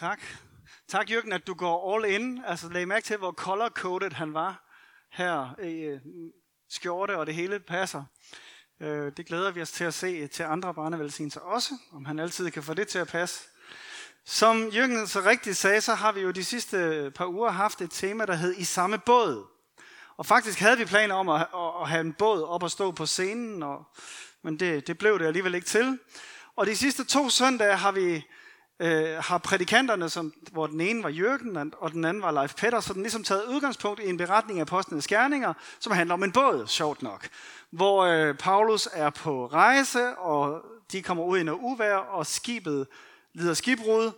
Tak. Tak, Jørgen, at du går all in. Altså, læg mærke til, hvor color-coded han var her. Øh, skjorte og det hele passer. Øh, det glæder vi os til at se til andre barnevelsignelser også, om han altid kan få det til at passe. Som Jørgen så rigtigt sagde, så har vi jo de sidste øh, par uger haft et tema, der hed I samme båd. Og faktisk havde vi planer om at, at have en båd op og stå på scenen, og, men det, det blev det alligevel ikke til. Og de sidste to søndage har vi øh, har prædikanterne, som, hvor den ene var Jørgen, og den anden var Leif Petter, så den ligesom taget udgangspunkt i en beretning af apostlenes gerninger, som handler om en båd, sjovt nok. Hvor øh, Paulus er på rejse, og de kommer ud i noget uvær, og skibet lider skibbrud,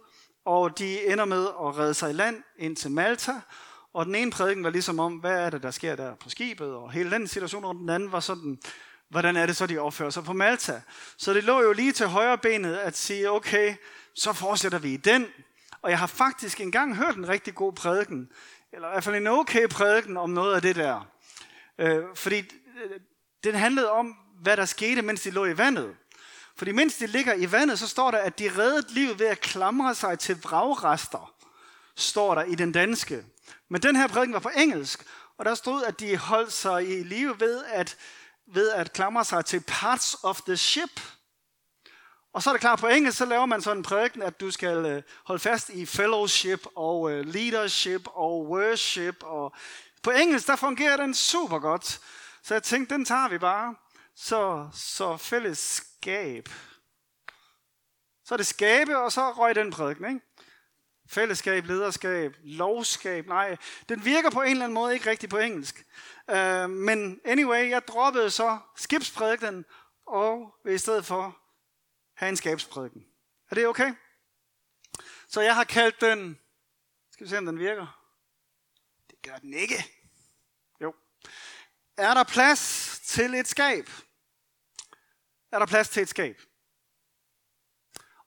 og de ender med at redde sig i land ind til Malta. Og den ene prædiken var ligesom om, hvad er det, der sker der på skibet, og hele den situation, og den anden var sådan, hvordan er det så, de opfører sig på Malta. Så det lå jo lige til højre benet at sige, okay, så fortsætter vi i den. Og jeg har faktisk engang hørt en rigtig god prædiken, eller i hvert fald en okay prædiken om noget af det der. Øh, fordi øh, den handlede om, hvad der skete, mens de lå i vandet. Fordi mens de ligger i vandet, så står der, at de reddede livet ved at klamre sig til vragrester, står der i den danske. Men den her prædiken var på engelsk, og der stod, at de holdt sig i live ved at, ved at klamre sig til parts of the ship. Og så er det klart, på engelsk, så laver man sådan en prædiken, at du skal øh, holde fast i fellowship og øh, leadership og worship. Og på engelsk, der fungerer den super godt. Så jeg tænkte, den tager vi bare. Så, så fællesskab. Så er det skabe, og så røg den prædiken, ikke? Fællesskab, lederskab, lovskab. Nej, den virker på en eller anden måde ikke rigtig på engelsk. Uh, men anyway, jeg droppede så skibsprædiken, og vil i stedet for have en skabsprædiken. Er det okay? Så jeg har kaldt den, skal vi se om den virker. Det gør den ikke. Jo. Er der plads til et skab? Er der plads til et skab?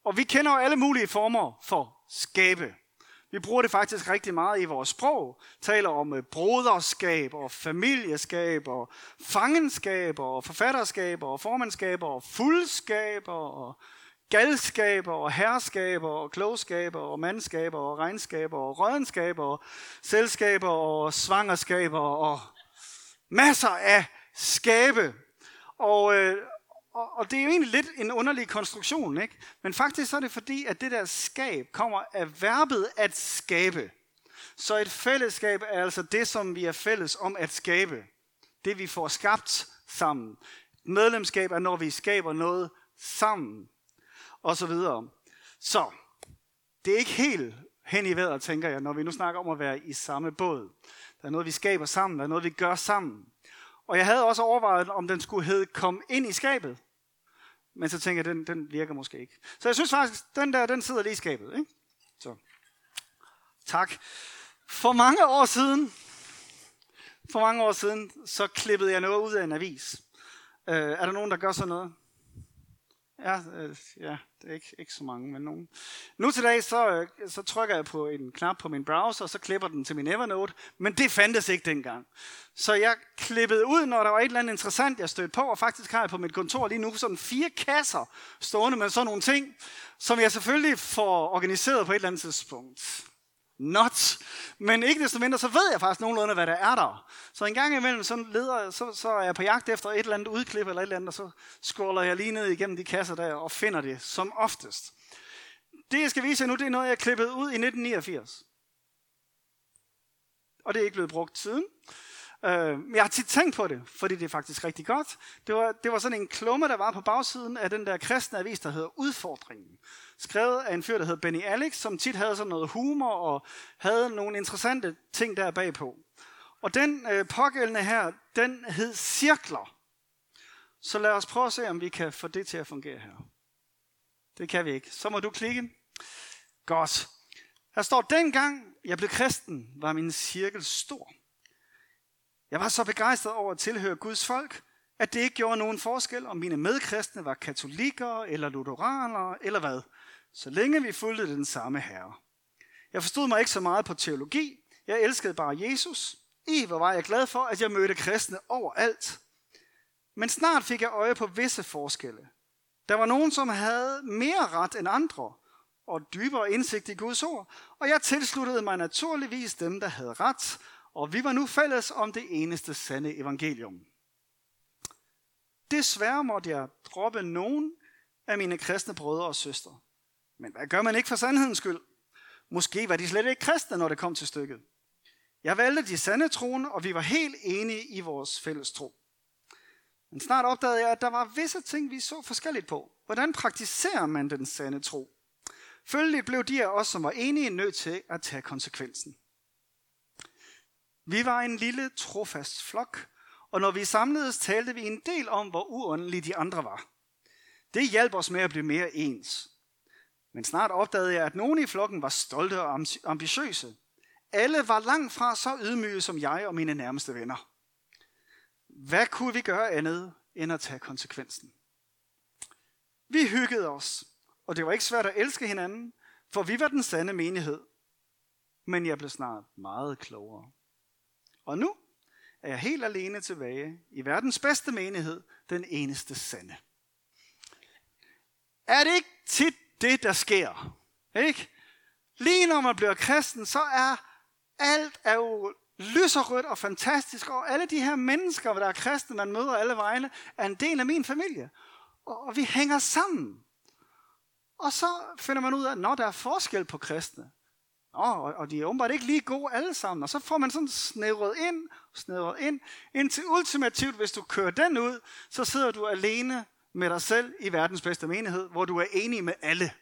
Og vi kender jo alle mulige former for skabe. Vi bruger det faktisk rigtig meget i vores sprog. Taler om øh, broderskab og familieskab og fangenskab og forfatterskab og formandskab og fuldskab og galskaber og herskaber og klogskaber og mandskaber og regnskaber og rødenskaber og selskaber og svangerskaber og masser af skabe. Og, øh, og, og det er jo egentlig lidt en underlig konstruktion, ikke? Men faktisk så er det fordi, at det der skab kommer af verbet at skabe. Så et fællesskab er altså det, som vi er fælles om at skabe. Det vi får skabt sammen. Medlemskab er, når vi skaber noget sammen. Og så videre. Så, det er ikke helt hen i vejret, tænker jeg, når vi nu snakker om at være i samme båd. Der er noget, vi skaber sammen. Der er noget, vi gør sammen. Og jeg havde også overvejet, om den skulle hedde Kom ind i skabet. Men så tænker jeg, den, den virker måske ikke. Så jeg synes faktisk, den der, den sidder lige i skabet. Ikke? Så. Tak. For mange år siden, for mange år siden, så klippede jeg noget ud af en avis. Øh, er der nogen, der gør sådan noget? Ja, øh, ja det er ikke, ikke så mange, men nogen. Nu til dag, så, øh, så trykker jeg på en knap på min browser, og så klipper den til min Evernote, men det fandtes ikke dengang. Så jeg klippede ud, når der var et eller andet interessant, jeg stødte på, og faktisk har jeg på mit kontor lige nu sådan fire kasser stående med sådan nogle ting, som jeg selvfølgelig får organiseret på et eller andet tidspunkt not. Men ikke desto mindre, så ved jeg faktisk nogenlunde, hvad der er der. Så en gang imellem, så, leder, så, så er jeg på jagt efter et eller andet udklip eller et eller andet, og så scroller jeg lige ned igennem de kasser der og finder det som oftest. Det, jeg skal vise jer nu, det er noget, jeg klippede ud i 1989. Og det er ikke blevet brugt siden. Øh, men jeg har tit tænkt på det, fordi det er faktisk rigtig godt. Det var, det var sådan en klumme, der var på bagsiden af den der kristne avis, der hedder Udfordringen. Skrevet af en fyr, der hed Benny Alex, som tit havde sådan noget humor og havde nogle interessante ting der bagpå. Og den øh, pågældende her, den hed Cirkler. Så lad os prøve at se, om vi kan få det til at fungere her. Det kan vi ikke. Så må du klikke. Godt. Her står, dengang jeg blev kristen, var min cirkel stor. Jeg var så begejstret over at tilhøre Guds folk, at det ikke gjorde nogen forskel, om mine medkristne var katolikker eller lutheranere eller hvad, så længe vi fulgte den samme herre. Jeg forstod mig ikke så meget på teologi. Jeg elskede bare Jesus. I hvor var jeg glad for, at jeg mødte kristne overalt. Men snart fik jeg øje på visse forskelle. Der var nogen, som havde mere ret end andre, og dybere indsigt i Guds ord, og jeg tilsluttede mig naturligvis dem, der havde ret, og vi var nu fælles om det eneste sande evangelium. Desværre måtte jeg droppe nogen af mine kristne brødre og søstre. Men hvad gør man ikke for sandhedens skyld? Måske var de slet ikke kristne, når det kom til stykket. Jeg valgte de sande troende, og vi var helt enige i vores fælles tro. Men snart opdagede jeg, at der var visse ting, vi så forskelligt på. Hvordan praktiserer man den sande tro? Følgelig blev de af os, som var enige, nødt til at tage konsekvensen. Vi var en lille, trofast flok, og når vi samledes, talte vi en del om, hvor uåndelige de andre var. Det hjalp os med at blive mere ens. Men snart opdagede jeg, at nogle i flokken var stolte og ambitiøse. Alle var langt fra så ydmyge som jeg og mine nærmeste venner. Hvad kunne vi gøre andet end at tage konsekvensen? Vi hyggede os, og det var ikke svært at elske hinanden, for vi var den sande menighed. Men jeg blev snart meget klogere. Og nu er jeg helt alene tilbage i verdens bedste menighed, den eneste sande. Er det ikke tit det, der sker? Ikke? Lige når man bliver kristen, så er alt er jo lyserødt og fantastisk, og alle de her mennesker, der er kristne, man møder alle vegne, er en del af min familie. Og, vi hænger sammen. Og så finder man ud af, at når der er forskel på kristne, Nå, og, og de er åbenbart ikke lige gode alle sammen. Og så får man sådan snævret ind, snævret ind, indtil ultimativt, hvis du kører den ud, så sidder du alene med dig selv i verdens bedste menighed, hvor du er enig med alle.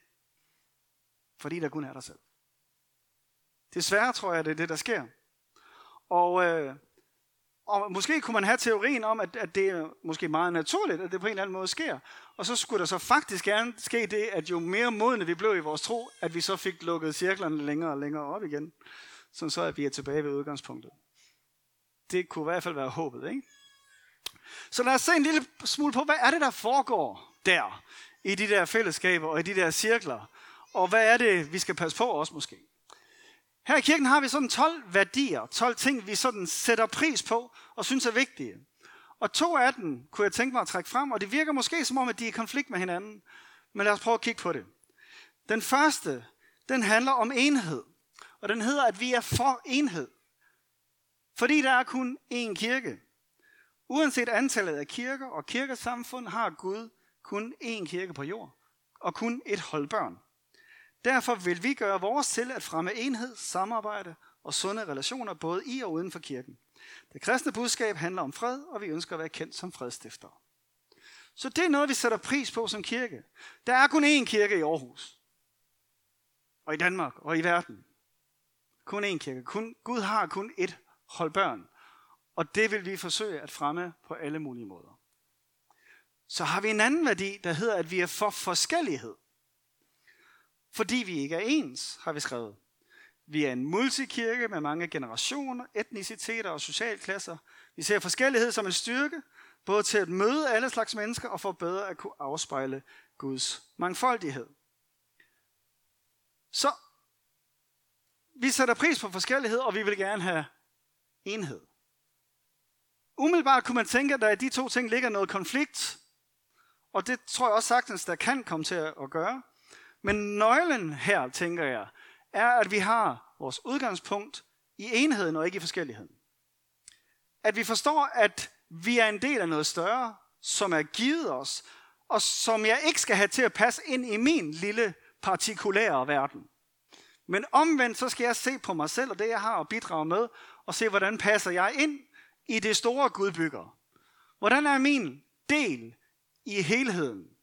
Fordi der kun er dig selv. Desværre tror jeg, det er det, der sker. Og, øh, og måske kunne man have teorien om, at, at det er måske meget naturligt, at det på en eller anden måde sker. Og så skulle der så faktisk gerne ske det, at jo mere modne vi blev i vores tro, at vi så fik lukket cirklerne længere og længere op igen. Sådan så, at vi er tilbage ved udgangspunktet. Det kunne i hvert fald være håbet, ikke? Så lad os se en lille smule på, hvad er det, der foregår der, i de der fællesskaber og i de der cirkler. Og hvad er det, vi skal passe på også måske? Her i kirken har vi sådan 12 værdier, 12 ting, vi sådan sætter pris på og synes er vigtige. Og to af dem kunne jeg tænke mig at trække frem, og det virker måske som om, at de er i konflikt med hinanden. Men lad os prøve at kigge på det. Den første, den handler om enhed. Og den hedder, at vi er for enhed. Fordi der er kun én kirke. Uanset antallet af kirker og kirkesamfund har Gud kun én kirke på jord. Og kun et hold børn. Derfor vil vi gøre vores til at fremme enhed, samarbejde og sunde relationer både i og uden for kirken. Det kristne budskab handler om fred, og vi ønsker at være kendt som fredstiftere. Så det er noget, vi sætter pris på som kirke. Der er kun én kirke i Aarhus. Og i Danmark og i verden. Kun én kirke. Kun, Gud har kun ét hold børn. Og det vil vi forsøge at fremme på alle mulige måder. Så har vi en anden værdi, der hedder, at vi er for forskellighed. Fordi vi ikke er ens, har vi skrevet. Vi er en multikirke med mange generationer, etniciteter og socialklasser. Vi ser forskellighed som en styrke, både til at møde alle slags mennesker og for bedre at kunne afspejle Guds mangfoldighed. Så vi sætter pris på forskellighed, og vi vil gerne have enhed. Umiddelbart kunne man tænke, at der i de to ting ligger noget konflikt, og det tror jeg også sagtens, der kan komme til at gøre. Men nøglen her, tænker jeg, er, at vi har vores udgangspunkt i enheden og ikke i forskelligheden. At vi forstår, at vi er en del af noget større, som er givet os, og som jeg ikke skal have til at passe ind i min lille partikulære verden. Men omvendt, så skal jeg se på mig selv og det, jeg har at bidrage med, og se, hvordan passer jeg ind i det store Gud bygger. Hvordan er min del i helheden?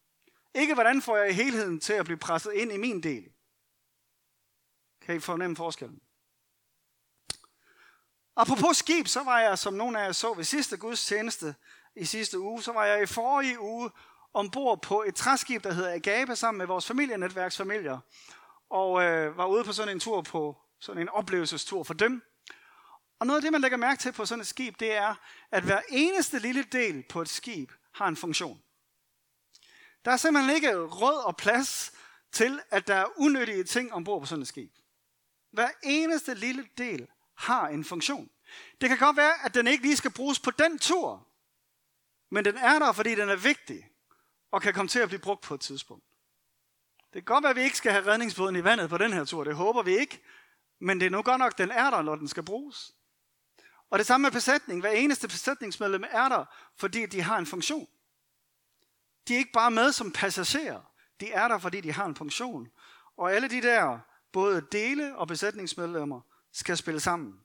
Ikke hvordan får jeg helheden til at blive presset ind i min del. Kan I fornemme forskellen? Apropos skib, så var jeg, som nogle af jer så ved sidste gudstjeneste i sidste uge, så var jeg i forrige uge ombord på et træskib, der hedder Agape, sammen med vores familienetværksfamilier, og øh, var ude på sådan en tur på sådan en oplevelsestur for dem. Og noget af det, man lægger mærke til på sådan et skib, det er, at hver eneste lille del på et skib har en funktion. Der er simpelthen ikke råd og plads til, at der er unødige ting ombord på sådan et skib. Hver eneste lille del har en funktion. Det kan godt være, at den ikke lige skal bruges på den tur, men den er der, fordi den er vigtig, og kan komme til at blive brugt på et tidspunkt. Det kan godt være, at vi ikke skal have redningsbåden i vandet på den her tur. Det håber vi ikke. Men det er nu godt nok, at den er der, når den skal bruges. Og det samme med besætning. Hver eneste besætningsmedlem er der, fordi de har en funktion. De er ikke bare med som passagerer. De er der, fordi de har en funktion. Og alle de der, både dele og besætningsmedlemmer, skal spille sammen.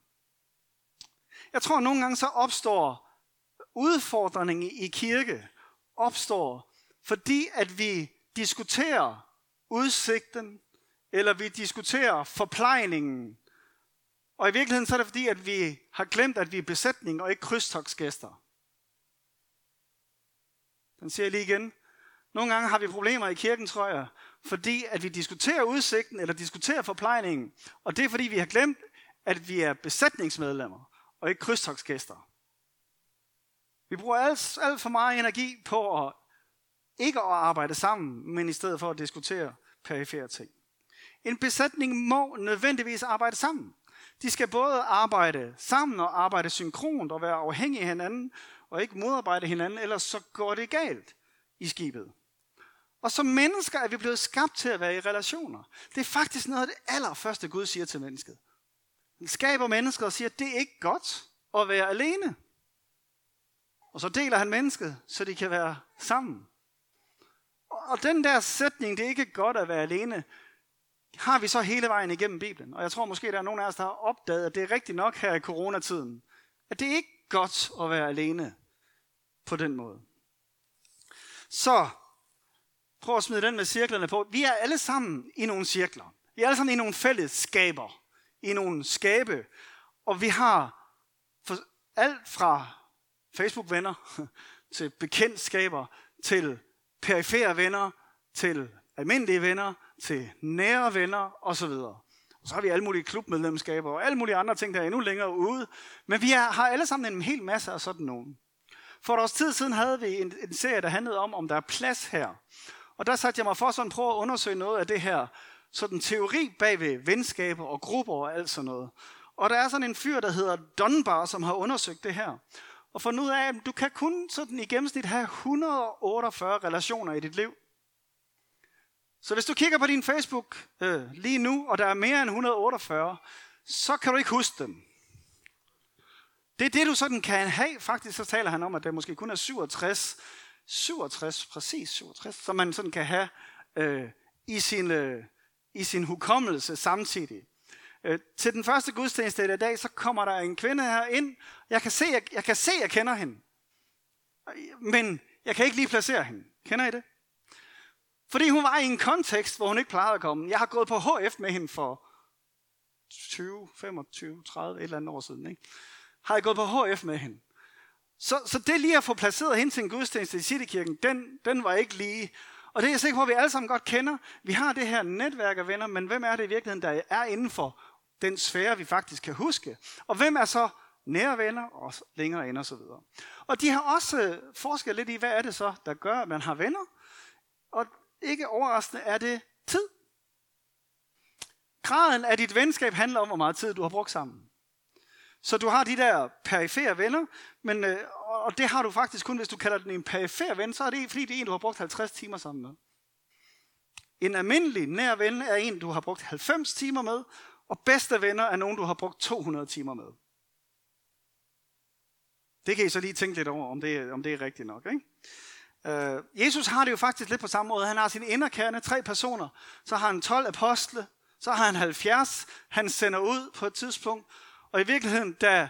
Jeg tror, at nogle gange så opstår udfordringen i kirke, opstår, fordi at vi diskuterer udsigten, eller vi diskuterer forplejningen. Og i virkeligheden så er det fordi, at vi har glemt, at vi er besætning og ikke krydstogsgæster. Den siger jeg lige igen. Nogle gange har vi problemer i kirken, tror jeg, fordi at vi diskuterer udsigten eller diskuterer forplejningen. Og det er fordi, vi har glemt, at vi er besætningsmedlemmer og ikke krydstogsgæster. Vi bruger alt, alt for meget energi på at ikke at arbejde sammen, men i stedet for at diskutere perifere ting. En besætning må nødvendigvis arbejde sammen. De skal både arbejde sammen og arbejde synkront og være afhængige af hinanden, og ikke modarbejde hinanden, ellers så går det galt i skibet. Og som mennesker er vi blevet skabt til at være i relationer. Det er faktisk noget af det allerførste Gud siger til mennesket. Han skaber mennesker og siger, at det er ikke godt at være alene. Og så deler han mennesket, så de kan være sammen. Og den der sætning, det er ikke godt at være alene, har vi så hele vejen igennem Bibelen. Og jeg tror måske, der er nogen af os, der har opdaget, at det er rigtigt nok her i coronatiden. At det er ikke godt at være alene på den måde. Så prøv at smide den med cirklerne på. Vi er alle sammen i nogle cirkler. Vi er alle sammen i nogle fællesskaber. I nogle skabe. Og vi har alt fra Facebook-venner til bekendtskaber, til perifere venner, til almindelige venner, til nære venner osv. Og så har vi alle mulige klubmedlemskaber og alle mulige andre ting, der er endnu længere ude. Men vi har alle sammen en hel masse af sådan nogen. For et års tid siden havde vi en, en serie, der handlede om, om der er plads her. Og der satte jeg mig for sådan at prøve at undersøge noget af det her sådan teori bag ved venskaber og grupper og alt sådan noget. Og der er sådan en fyr, der hedder Dunbar, som har undersøgt det her. Og fundet ud af, at du kan kun sådan i gennemsnit have 148 relationer i dit liv. Så hvis du kigger på din Facebook øh, lige nu, og der er mere end 148, så kan du ikke huske dem. Det er det, du sådan kan have. Faktisk så taler han om, at der måske kun er 67, 67, præcis 67, som man sådan kan have øh, i, sin, øh, i sin hukommelse samtidig. Øh, til den første gudstjeneste i dag, så kommer der en kvinde her ind. Jeg kan se, jeg, jeg kan se, jeg kender hende. Men jeg kan ikke lige placere hende. Kender I det? Fordi hun var i en kontekst, hvor hun ikke plejede at komme. Jeg har gået på HF med hende for 20, 25, 30, et eller andet år siden. Ikke? Har jeg gået på HF med hende. Så, så det lige at få placeret hende til en gudstjeneste i Citykirken, den, den var ikke lige. Og det er jeg sikker på, at vi alle sammen godt kender. Vi har det her netværk af venner, men hvem er det i virkeligheden, der er inden for den sfære, vi faktisk kan huske? Og hvem er så nære venner og længere ind og så videre. Og de har også forsket lidt i, hvad er det så, der gør, at man har venner? Ikke overraskende er det tid. Graden af dit venskab handler om, hvor meget tid du har brugt sammen. Så du har de der perifere venner, men, øh, og det har du faktisk kun, hvis du kalder den en perifer ven, så er det fordi det er en, du har brugt 50 timer sammen med. En almindelig nær ven er en, du har brugt 90 timer med, og bedste venner er nogen, du har brugt 200 timer med. Det kan I så lige tænke lidt over, om det, om det er rigtigt nok. Ikke? Uh, Jesus har det jo faktisk lidt på samme måde. Han har sin inderkerne, tre personer. Så har han 12 apostle. Så har han 70, han sender ud på et tidspunkt. Og i virkeligheden, da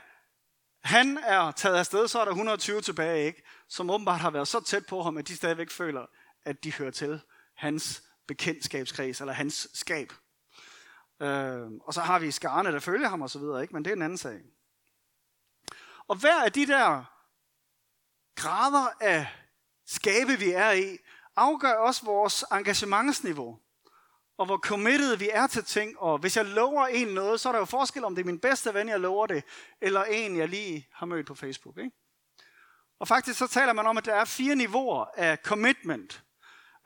han er taget afsted, så er der 120 tilbage, ikke? som åbenbart har været så tæt på ham, at de stadigvæk føler, at de hører til hans bekendtskabskreds, eller hans skab. Uh, og så har vi skarne, der følger ham osv., ikke? men det er en anden sag. Og hver af de der grader af skabe, vi er i, afgør også vores engagementsniveau. Og hvor committed vi er til ting. Og hvis jeg lover en noget, så er der jo forskel, om det er min bedste ven, jeg lover det, eller en, jeg lige har mødt på Facebook. Ikke? Og faktisk så taler man om, at der er fire niveauer af commitment.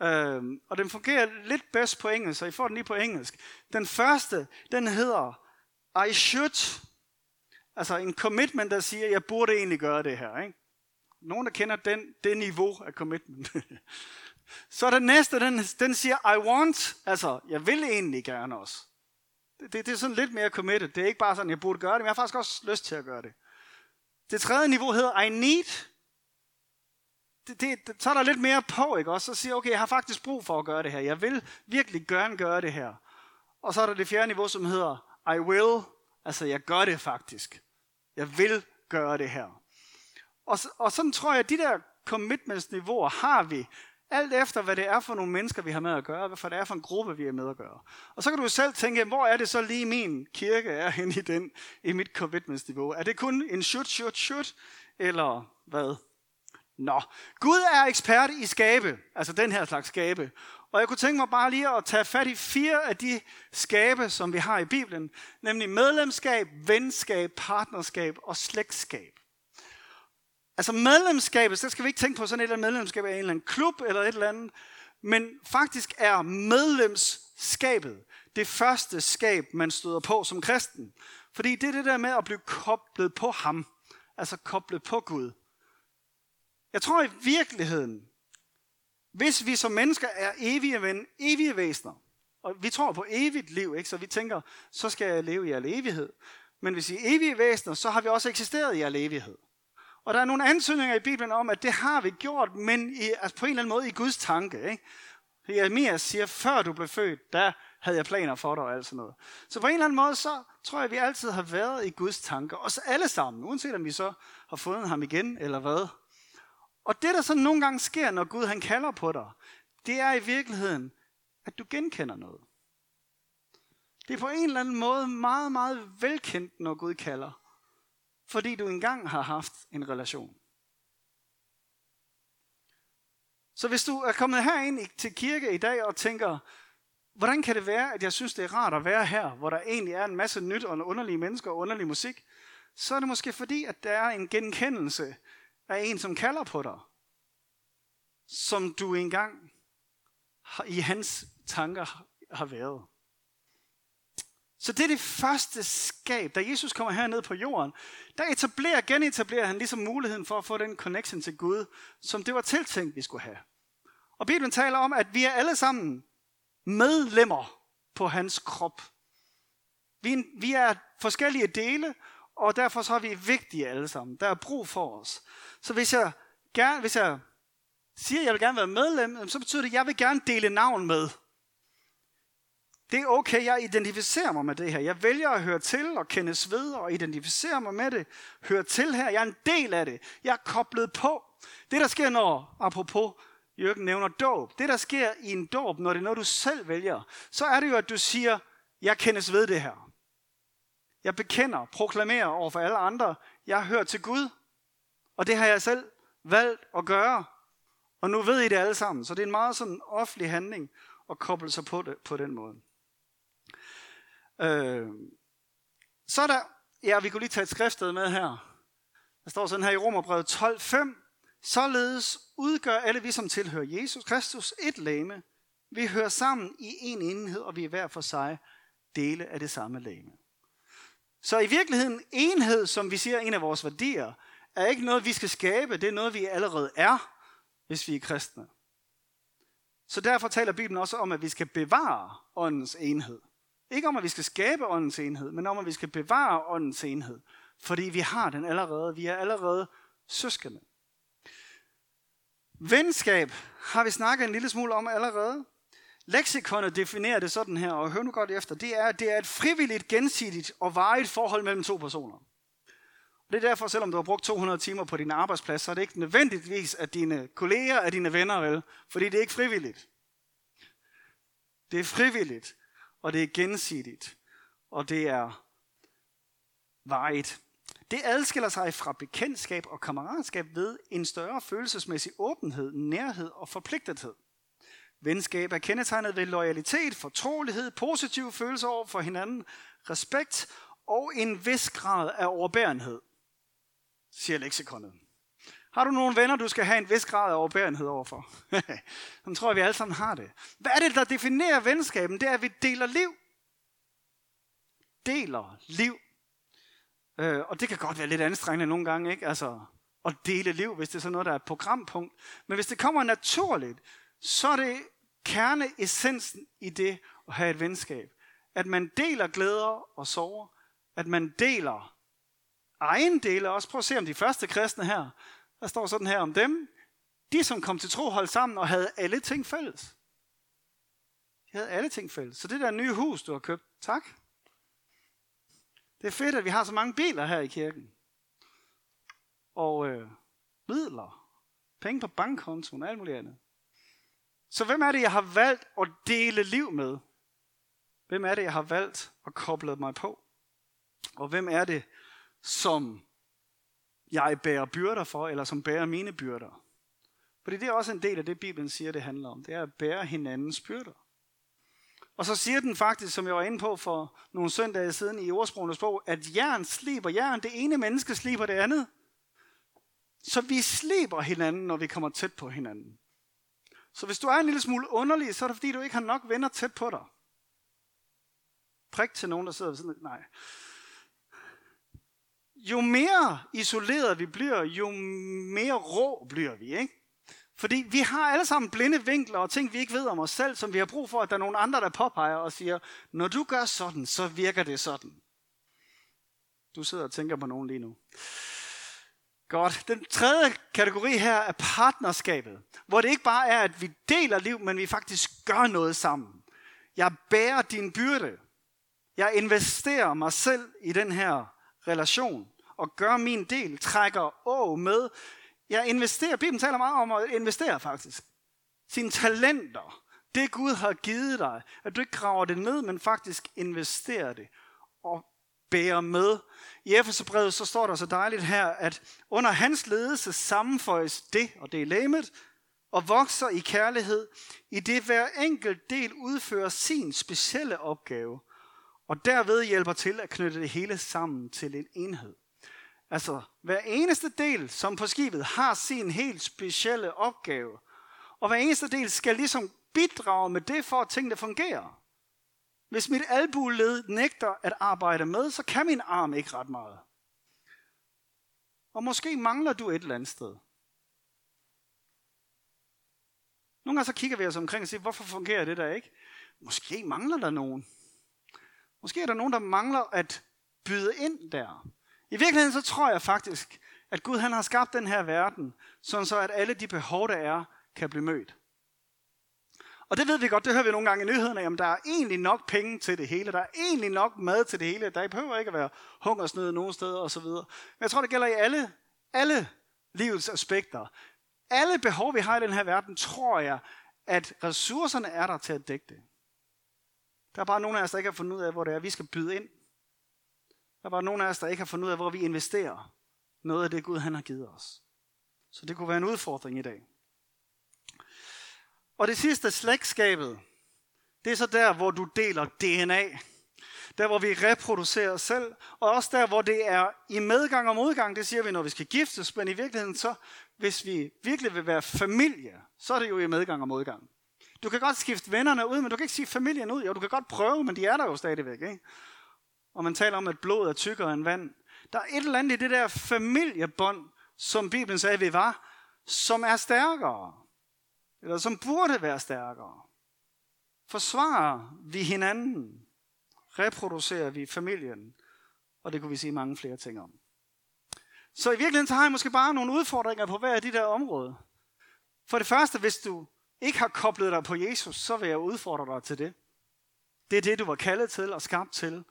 Øhm, og den fungerer lidt bedst på engelsk, så I får den lige på engelsk. Den første, den hedder I should. Altså en commitment, der siger, jeg burde egentlig gøre det her. Ikke? Nogen, der kender den, det niveau af commitment. Så den næste, den, den siger, I want, altså, jeg vil egentlig gerne også. Det, det, det er sådan lidt mere committed. Det er ikke bare sådan, jeg burde gøre det, men jeg har faktisk også lyst til at gøre det. Det tredje niveau hedder I need. Det, det, så er der lidt mere på, ikke også? Så siger okay, jeg har faktisk brug for at gøre det her. Jeg vil virkelig gerne gøre det her. Og så er der det fjerde niveau, som hedder I will. Altså, jeg gør det faktisk. Jeg vil gøre det her. Og, og sådan tror jeg, at de der commitments-niveauer har vi, alt efter hvad det er for nogle mennesker, vi har med at gøre, hvad det er for en gruppe, vi er med at gøre. Og så kan du selv tænke, hvor er det så lige min kirke er henne i, den, i mit commitments-niveau? Er det kun en shoot, shoot, shoot, eller hvad? Nå, Gud er ekspert i skabe, altså den her slags skabe. Og jeg kunne tænke mig bare lige at tage fat i fire af de skabe, som vi har i Bibelen, nemlig medlemskab, venskab, partnerskab og slægtskab. Altså medlemskabet, så skal vi ikke tænke på sådan et eller andet medlemskab af en eller anden klub eller et eller andet, men faktisk er medlemskabet det første skab, man støder på som kristen. Fordi det er det der med at blive koblet på ham, altså koblet på Gud. Jeg tror i virkeligheden, hvis vi som mennesker er evige, ven, evige væsener, og vi tror på evigt liv, ikke? så vi tænker, så skal jeg leve i al evighed. Men hvis vi er evige væsener, så har vi også eksisteret i al evighed. Og der er nogle ansøgninger i Bibelen om, at det har vi gjort, men i, altså på en eller anden måde i Guds tanke. Ikke? Jeremias siger, før du blev født, der havde jeg planer for dig og alt sådan noget. Så på en eller anden måde, så tror jeg, at vi altid har været i Guds tanker. Os alle sammen, uanset om vi så har fundet ham igen eller hvad. Og det, der så nogle gange sker, når Gud han kalder på dig, det er i virkeligheden, at du genkender noget. Det er på en eller anden måde meget, meget velkendt, når Gud kalder. Fordi du engang har haft en relation. Så hvis du er kommet herind til kirke i dag og tænker, hvordan kan det være, at jeg synes, det er rart at være her, hvor der egentlig er en masse nyt og underlige mennesker og underlig musik, så er det måske fordi, at der er en genkendelse af en, som kalder på dig, som du engang i hans tanker har været. Så det er det første skab. Da Jesus kommer herned på jorden, der etablerer, genetablerer han ligesom muligheden for at få den connection til Gud, som det var tiltænkt, vi skulle have. Og Bibelen taler om, at vi er alle sammen medlemmer på hans krop. Vi, vi er forskellige dele, og derfor så er vi vigtige alle sammen. Der er brug for os. Så hvis jeg, gerne, hvis jeg siger, at jeg vil gerne være medlem, så betyder det, at jeg vil gerne dele navn med. Det er okay, jeg identificerer mig med det her. Jeg vælger at høre til og kendes ved og identificere mig med det. Høre til her. Jeg er en del af det. Jeg er koblet på. Det, der sker, når, apropos Jørgen nævner dåb, det, der sker i en dåb, når det er noget, du selv vælger, så er det jo, at du siger, jeg kendes ved det her. Jeg bekender, proklamerer over for alle andre, jeg hører til Gud. Og det har jeg selv valgt at gøre. Og nu ved I det alle sammen. Så det er en meget sådan offentlig handling at koble sig på det på den måde. Øh, så er der, ja, vi kunne lige tage et skriftsted med her. Der står sådan her i Romerbrevet 12.5. Således udgør alle vi, som tilhører Jesus Kristus, et lame. Vi hører sammen i en enhed, og vi er hver for sig dele af det samme lame. Så i virkeligheden, enhed, som vi siger en af vores værdier, er ikke noget, vi skal skabe. Det er noget, vi allerede er, hvis vi er kristne. Så derfor taler Bibelen også om, at vi skal bevare åndens enhed. Ikke om, at vi skal skabe åndens enhed, men om, at vi skal bevare åndens enhed. Fordi vi har den allerede. Vi er allerede søskende. Venskab har vi snakket en lille smule om allerede. Lexikonet definerer det sådan her, og hør nu godt efter, det er, det er et frivilligt, gensidigt og varigt forhold mellem to personer. Og det er derfor, selvom du har brugt 200 timer på din arbejdsplads, så er det ikke nødvendigvis, at dine kolleger er dine venner, vel? Fordi det er ikke frivilligt. Det er frivilligt og det er gensidigt, og det er varigt. Det adskiller sig fra bekendtskab og kammeratskab ved en større følelsesmæssig åbenhed, nærhed og forpligtethed. Venskab er kendetegnet ved loyalitet, fortrolighed, positive følelser over for hinanden, respekt og en vis grad af overbærenhed, siger leksikonet. Har du nogle venner, du skal have en vis grad af overbærenhed overfor? Sådan tror jeg, vi alle sammen har det. Hvad er det, der definerer venskaben? Det er, at vi deler liv. Deler liv. Øh, og det kan godt være lidt anstrengende nogle gange, ikke? Altså, at dele liv, hvis det er sådan noget, der er et programpunkt. Men hvis det kommer naturligt, så er det kerneessensen i det at have et venskab. At man deler glæder og sorger. At man deler egen dele også. Prøv at se om de første kristne her. Der står sådan her om dem. De, som kom til tro, holdt sammen og havde alle ting fælles. De havde alle ting fælles. Så det der nye hus, du har købt, tak. Det er fedt, at vi har så mange biler her i kirken. Og øh, midler, penge på bankkontoen og alt muligt andet. Så hvem er det, jeg har valgt at dele liv med? Hvem er det, jeg har valgt at koble mig på? Og hvem er det, som jeg bærer byrder for, eller som bærer mine byrder? Fordi det er også en del af det, Bibelen siger, det handler om. Det er at bære hinandens byrder. Og så siger den faktisk, som jeg var inde på for nogle søndage siden i ordsprogenes bog, at jern sliber jern. Det ene menneske sliber det andet. Så vi sliber hinanden, når vi kommer tæt på hinanden. Så hvis du er en lille smule underlig, så er det fordi, du ikke har nok venner tæt på dig. Prik til nogen, der sidder ved siden Nej. Jo mere isoleret vi bliver, jo mere rå bliver vi, ikke? Fordi vi har alle sammen blinde vinkler og ting, vi ikke ved om os selv, som vi har brug for, at der er nogen andre, der påpeger og siger, når du gør sådan, så virker det sådan. Du sidder og tænker på nogen lige nu. Godt. Den tredje kategori her er partnerskabet, hvor det ikke bare er, at vi deler liv, men vi faktisk gør noget sammen. Jeg bærer din byrde. Jeg investerer mig selv i den her relation og gør min del, trækker å med. Jeg investerer, Bibelen taler meget om at investere faktisk. Sine talenter, det Gud har givet dig, at du ikke graver det ned, men faktisk investerer det og bærer med. I Efeserbrevet så står der så dejligt her, at under hans ledelse sammenføjes det, og det er læmet, og vokser i kærlighed, i det hver enkelt del udfører sin specielle opgave, og derved hjælper til at knytte det hele sammen til en enhed. Altså, hver eneste del, som på skibet, har sin helt specielle opgave. Og hver eneste del skal ligesom bidrage med det, for at tingene fungerer. Hvis mit albuled nægter at arbejde med, så kan min arm ikke ret meget. Og måske mangler du et eller andet sted. Nogle gange så kigger vi os omkring og siger, hvorfor fungerer det der ikke? Måske mangler der nogen. Måske er der nogen, der mangler at byde ind der. I virkeligheden så tror jeg faktisk, at Gud han har skabt den her verden, sådan så at alle de behov, der er, kan blive mødt. Og det ved vi godt, det hører vi nogle gange i nyhederne, jamen der er egentlig nok penge til det hele, der er egentlig nok mad til det hele, der behøver ikke at være hungersnød nogen steder osv. Men jeg tror, det gælder i alle, alle livets aspekter. Alle behov, vi har i den her verden, tror jeg, at ressourcerne er der til at dække det. Der er bare nogle af os, der ikke har fundet ud af, hvor det er, vi skal byde ind. Der er bare af os, der ikke har fundet ud af, hvor vi investerer noget af det Gud han har givet os. Så det kunne være en udfordring i dag. Og det sidste, slægtskabet, det er så der, hvor du deler DNA. Der, hvor vi reproducerer os selv, og også der, hvor det er i medgang og modgang, det siger vi, når vi skal giftes, men i virkeligheden så, hvis vi virkelig vil være familie, så er det jo i medgang og modgang. Du kan godt skifte vennerne ud, men du kan ikke sige familien ud. Jo, du kan godt prøve, men de er der jo stadigvæk. Ikke? Og man taler om, at blod er tykkere end vand. Der er et eller andet i det der familiebånd, som Bibelen sagde, vi var, som er stærkere. Eller som burde være stærkere. Forsvarer vi hinanden? Reproducerer vi familien? Og det kunne vi sige mange flere ting om. Så i virkeligheden så har jeg måske bare nogle udfordringer på hver af de der områder. For det første, hvis du ikke har koblet dig på Jesus, så vil jeg udfordre dig til det. Det er det, du var kaldet til og skabt til.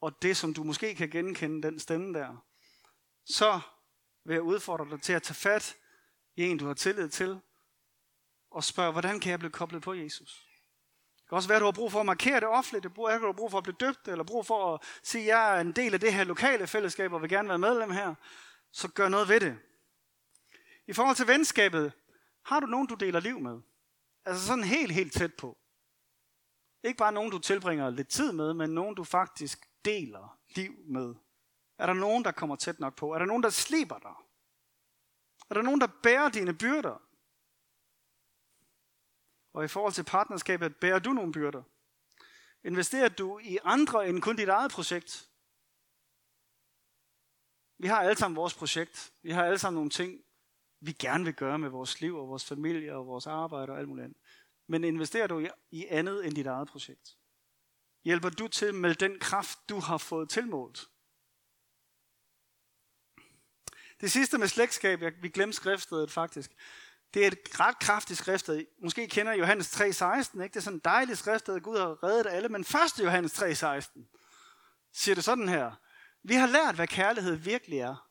Og det, som du måske kan genkende, den stemme der. Så vil jeg udfordre dig til at tage fat i en, du har tillid til, og spørge, hvordan kan jeg blive koblet på Jesus? Det kan også være, at du har brug for at markere det offentligt. Det kan du brug for at blive døbt, eller brug for at sige, at jeg er en del af det her lokale fællesskab, og vil gerne være medlem her. Så gør noget ved det. I forhold til venskabet, har du nogen, du deler liv med? Altså sådan helt, helt tæt på. Ikke bare nogen, du tilbringer lidt tid med, men nogen, du faktisk deler liv med. Er der nogen, der kommer tæt nok på? Er der nogen, der sliber dig? Er der nogen, der bærer dine byrder? Og i forhold til partnerskabet, bærer du nogle byrder? Investerer du i andre end kun dit eget projekt? Vi har alle sammen vores projekt. Vi har alle sammen nogle ting, vi gerne vil gøre med vores liv og vores familie og vores arbejde og alt muligt andet. Men investerer du i andet end dit eget projekt? Hjælper du til med den kraft, du har fået tilmålt? Det sidste med slægtskab, jeg, vi glemte skriftstedet faktisk, det er et ret kraftigt skriftsted. Måske kender Johannes 3,16, ikke? Det er sådan et dejligt skriftsted, Gud har reddet alle. Men 1. Johannes 3,16 siger det sådan her. Vi har lært, hvad kærlighed virkelig er,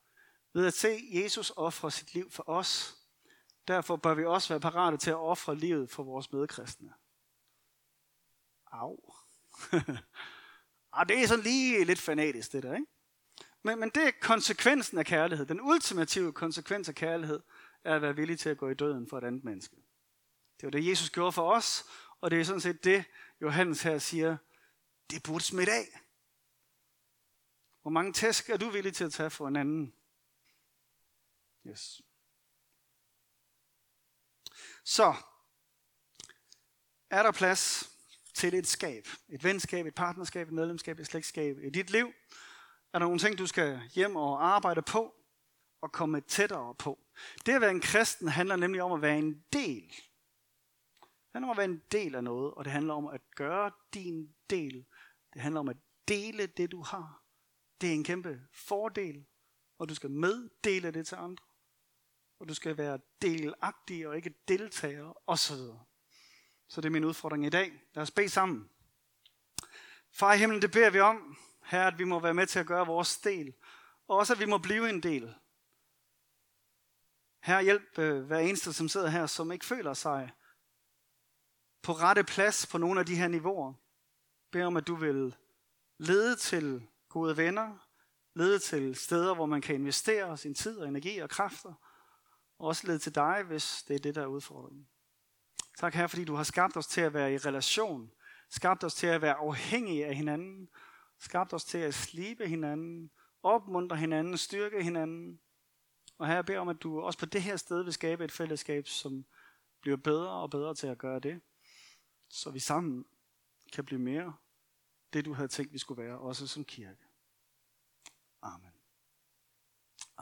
ved at se Jesus ofre sit liv for os. Derfor bør vi også være parate til at ofre livet for vores medkristne. Au og ah, det er sådan lige lidt fanatisk, det der, ikke? Men, men det er konsekvensen af kærlighed. Den ultimative konsekvens af kærlighed er at være villig til at gå i døden for et andet menneske. Det var det, Jesus gjorde for os, og det er sådan set det, Johannes her siger, det burde smitte af. Hvor mange tæsk er du villig til at tage for en anden? Yes. Så, er der plads til et skab, et venskab, et partnerskab, et medlemskab, et slægtskab i dit liv? Er der nogle ting, du skal hjem og arbejde på og komme tættere på? Det at være en kristen handler nemlig om at være en del. Det handler om at være en del af noget, og det handler om at gøre din del. Det handler om at dele det, du har. Det er en kæmpe fordel, og du skal meddele det til andre. Og du skal være delagtig og ikke deltager osv. Så det er min udfordring i dag. Lad os bede sammen. Far i himlen, det beder vi om, her at vi må være med til at gøre vores del. Og også at vi må blive en del. Her hjælp øh, hver eneste, som sidder her, som ikke føler sig på rette plads på nogle af de her niveauer. Bed om, at du vil lede til gode venner, lede til steder, hvor man kan investere sin tid og energi og kræfter, og også lede til dig, hvis det er det, der er udfordringen. Tak her, fordi du har skabt os til at være i relation, skabt os til at være afhængige af hinanden, skabt os til at slibe hinanden, opmuntre hinanden, styrke hinanden. Og her jeg beder om, at du også på det her sted vil skabe et fællesskab, som bliver bedre og bedre til at gøre det, så vi sammen kan blive mere det, du havde tænkt, vi skulle være, også som kirke. Amen.